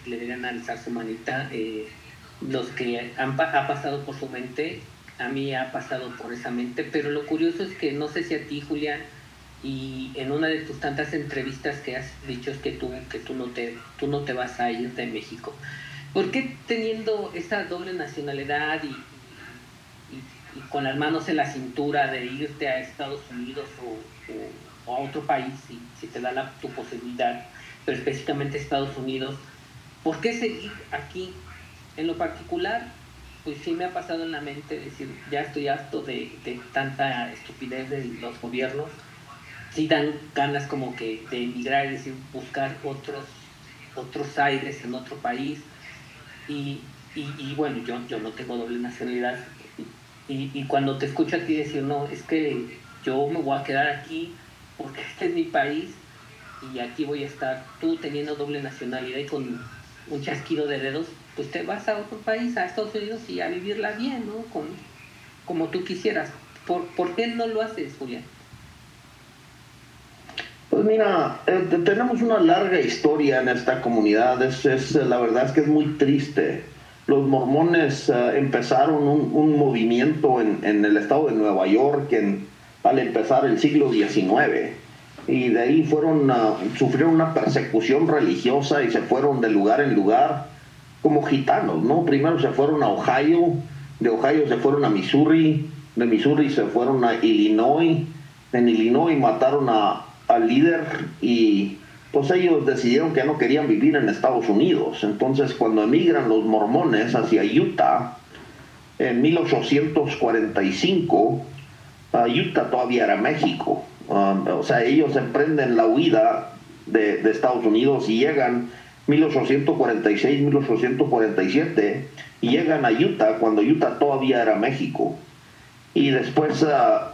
le deberían alzar su manita, eh, los que han ha pasado por su mente, a mí ha pasado por esa mente, pero lo curioso es que no sé si a ti, Julián, y en una de tus tantas entrevistas que has dicho es que tú, que tú, no, te, tú no te vas a ir de México. ¿Por qué teniendo esa doble nacionalidad y, con las manos en la cintura de irte a Estados Unidos o, a otro país, si, si te da la, tu posibilidad, pero específicamente Estados Unidos, ¿por qué seguir aquí? En lo particular, pues sí me ha pasado en la mente decir, ya estoy harto de tanta estupidez de los gobiernos, sí dan ganas como que de emigrar, es decir, buscar otros, otros aires en otro país. Y, y, bueno, yo, yo no tengo doble nacionalidad. Y, y, cuando te escucho a ti decir, no, es que yo me voy a quedar aquí porque *laughs* este es mi país y aquí voy a estar tú teniendo doble nacionalidad y con un chasquido de dedos, pues te vas a otro país, a Estados Unidos y a vivirla bien, ¿no? Con, como tú quisieras. ¿Por, ¿Por qué no lo haces, Julián? Pues mira, eh, tenemos una larga historia en esta comunidad. Es, la verdad es que es muy triste. Los mormones eh, empezaron un, movimiento en, el estado de Nueva York al empezar el siglo XIX y de ahí fueron sufrieron una persecución religiosa y se fueron de lugar en lugar como gitanos, ¿no? Primero se fueron a Ohio, de Ohio se fueron a Missouri, de Missouri se fueron a Illinois, en Illinois mataron a, al líder y pues ellos decidieron que no querían vivir en Estados Unidos. Entonces cuando emigran los mormones hacia Utah, en 1845, Utah todavía era México. Um, o sea, ellos emprenden la huida de, de Estados Unidos y llegan 1846, 1847 y llegan a Utah cuando Utah todavía era México. Y después uh,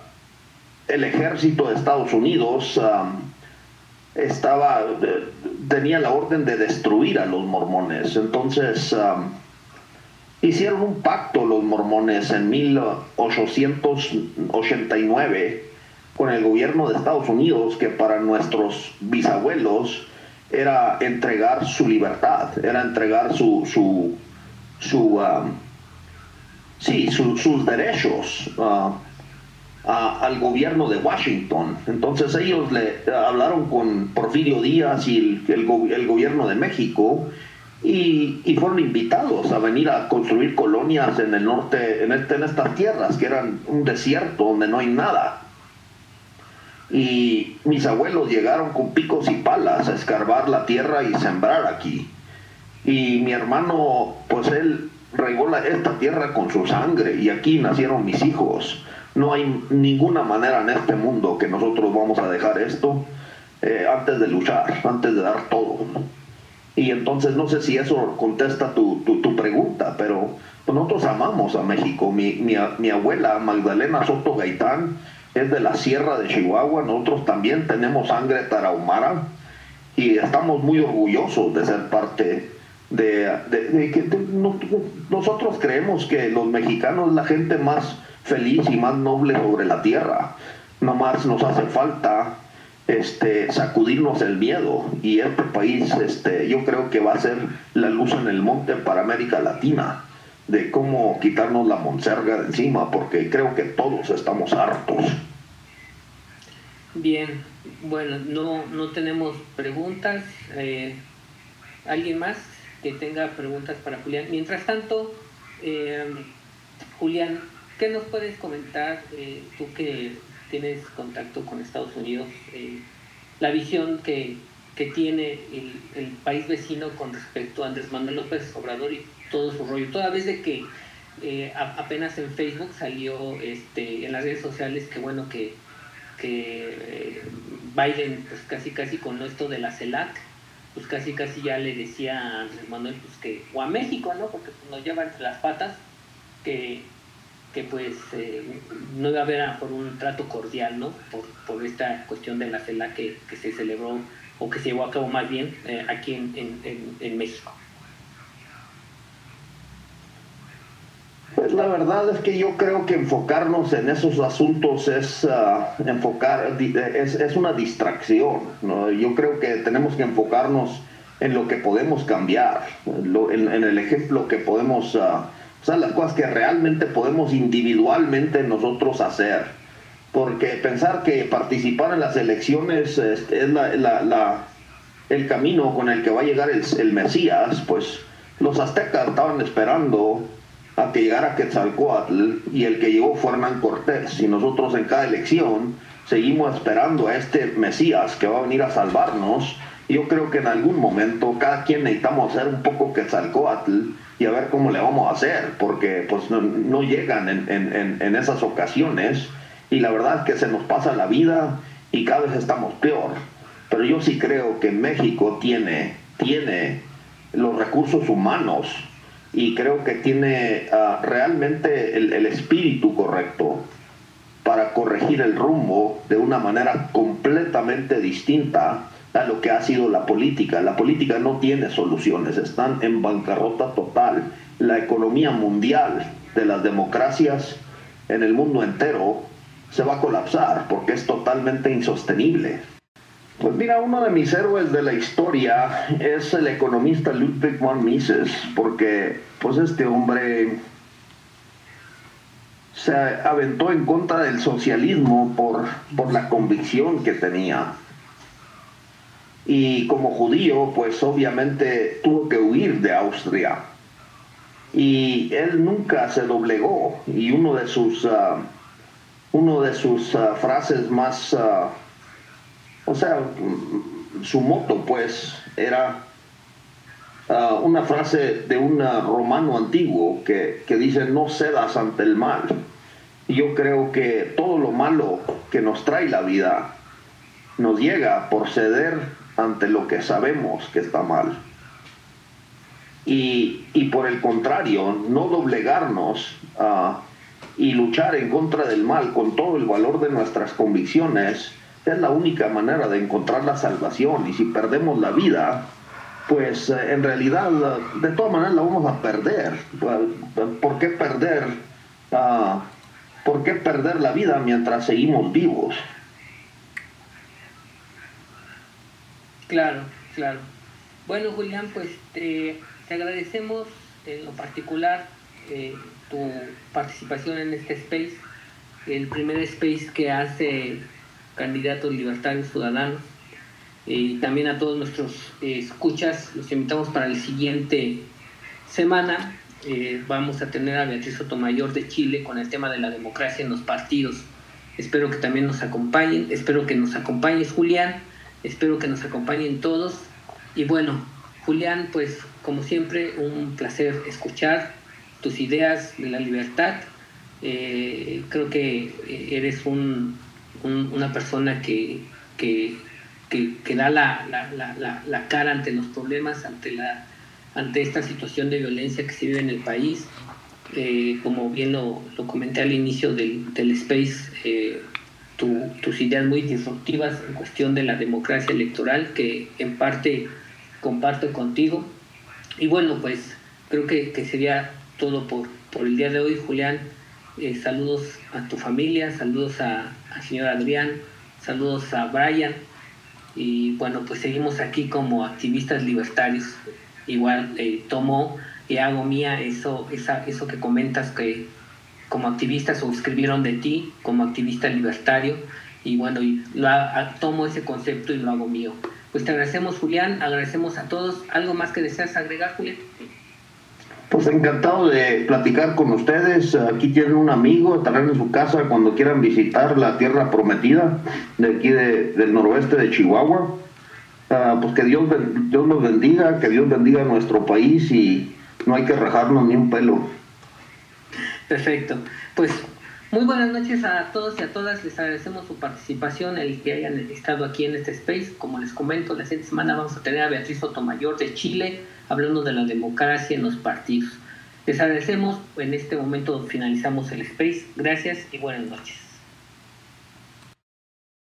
el ejército de Estados Unidos um, estaba, tenía la orden de destruir a los mormones. Entonces um, hicieron un pacto los mormones en 1889 con el gobierno de Estados Unidos que para nuestros bisabuelos era entregar su libertad, era entregar su, su, su um, sí, sus derechos. Uh, al gobierno de Washington. Entonces ellos le hablaron con Porfirio Díaz y el, gobierno de México y, fueron invitados a venir a construir colonias en el norte, en, este, en estas tierras que eran un desierto donde no hay nada. Y mis abuelos llegaron con picos y palas a escarbar la tierra y sembrar aquí. Y mi hermano, pues él regó esta tierra con su sangre y aquí nacieron mis hijos no hay ninguna manera en este mundo que nosotros vamos a dejar esto eh, antes de luchar, antes de dar todo. Y entonces no sé si eso contesta tu, tu, pregunta, pero nosotros amamos a México. Mi, mi, mi, abuela Magdalena Soto Gaitán es de la Sierra de Chihuahua, nosotros también tenemos sangre tarahumara y estamos muy orgullosos de ser parte de, de, que nosotros creemos que los mexicanos, la gente más feliz y más noble sobre la tierra. No más nos hace falta este, sacudirnos el miedo y este país este, yo creo que va a ser la luz en el monte para América Latina de cómo quitarnos la monserga de encima porque creo que todos estamos hartos. Bien, bueno, no, no tenemos preguntas. Eh, ¿Alguien más que tenga preguntas para Julián? Mientras tanto, eh, Julián, ¿Qué nos puedes comentar, eh, tú que tienes contacto con Estados Unidos, eh, la visión que, tiene el, país vecino con respecto a Andrés Manuel López Obrador y todo su rollo? Toda vez de que eh, apenas en Facebook salió este, en las redes sociales que bueno que, que Biden pues casi casi con esto de la CELAC pues casi casi ya le decía a Andrés Manuel pues que o a México no porque pues, nos lleva entre las patas que que pues eh, no iba a haber por un trato cordial, ¿no? Por, por esta cuestión de la CELA que, que, se celebró o que se llevó a cabo más bien eh, aquí en, en, México. Pues la verdad es que yo creo que enfocarnos en esos asuntos es uh, enfocar, es, es, una distracción. ¿no? Yo creo que tenemos que enfocarnos en lo que podemos cambiar, en, en, el ejemplo que podemos uh, o sea, las cosas que realmente podemos individualmente nosotros hacer. Porque pensar que participar en las elecciones es, la, el camino con el que va a llegar el, Mesías, pues los aztecas estaban esperando a que llegara Quetzalcoatl y el que llegó fue Hernán Cortés. Y nosotros en cada elección seguimos esperando a este Mesías que va a venir a salvarnos. Yo creo que en algún momento cada quien necesitamos hacer un poco Quetzalcoatl y a ver cómo le vamos a hacer, porque pues no, llegan en, en, en, esas ocasiones y la verdad es que se nos pasa la vida y cada vez estamos peor. Pero yo sí creo que México tiene, tiene los recursos humanos y creo que tiene ah, realmente el, el espíritu correcto para corregir el rumbo de una manera completamente distinta a lo que ha sido la política. La política no tiene soluciones, están en bancarrota total. La economía mundial de las democracias en el mundo entero se va a colapsar porque es totalmente insostenible. Pues mira, uno de mis héroes de la historia es el economista Ludwig von Mises, porque pues este hombre se aventó en contra del socialismo por, por la convicción que tenía. Y como judío, pues obviamente tuvo que huir de Austria. Y él nunca se doblegó. Y uno de sus, uh, uno de sus uh, frases más, uh, o sea, su moto pues era una frase de un romano antiguo que, que dice, no cedas ante el mal yo creo que todo lo malo que nos trae la vida nos llega por ceder ante lo que sabemos que está mal. Y, por el contrario, no doblegarnos ah, y luchar en contra del mal con todo el valor de nuestras convicciones es la única manera de encontrar la salvación. Y si perdemos la vida, pues eh, en realidad de todas maneras la vamos a perder. ¿Por qué perder? Uh, ¿Por qué perder la vida mientras seguimos vivos? Claro, claro. Bueno, Julián, pues te, agradecemos en lo particular eh, tu participación en este space, el primer space que hace candidatos libertarios ciudadanos. Y también a todos nuestros eh, escuchas, los invitamos para el siguiente semana eh, vamos a tener a Beatriz Sotomayor de Chile con el tema de la democracia en los partidos. Espero que también nos acompañen, espero que nos acompañes Julián, espero que nos acompañen todos. Y bueno, Julián, pues como siempre, un placer escuchar tus ideas de la libertad. Eh, creo que eh, eres un, una persona que, que, que, da la, la, la cara ante los problemas, ante la ante esta situación de violencia que se vive en el país. Eh, como bien lo, comenté al inicio del, del Space, tus ideas muy disruptivas en cuestión de la democracia electoral, que en parte comparto contigo. Y bueno, pues creo que, sería todo por, por, el día de hoy, Julián. Eh, saludos a tu familia, saludos a, al señor Adrián, saludos a Brian. Y bueno, pues seguimos aquí como activistas libertarios igual eh, tomo y hago mía eso, esa, eso que comentas que como activista suscribieron de ti, como activista libertario, y bueno, y lo, tomo ese concepto y lo hago mío. Pues te agradecemos, Julián, agradecemos a todos. ¿Algo más que deseas agregar, Julián? Pues encantado de platicar con ustedes. Aquí tienen un amigo, estarán en su casa cuando quieran visitar la tierra prometida de aquí del noroeste de Chihuahua. Ah, pues que Dios, Dios nos bendiga, que Dios bendiga a nuestro país y no hay que rajarnos ni un pelo. Perfecto. Pues muy buenas noches a todos y a todas. Les agradecemos su participación, el que hayan estado aquí en este space. Como les comento, la siguiente semana vamos a tener a Beatriz Sotomayor de Chile hablando de la democracia en los partidos. Les agradecemos. En este momento finalizamos el space. Gracias y buenas noches.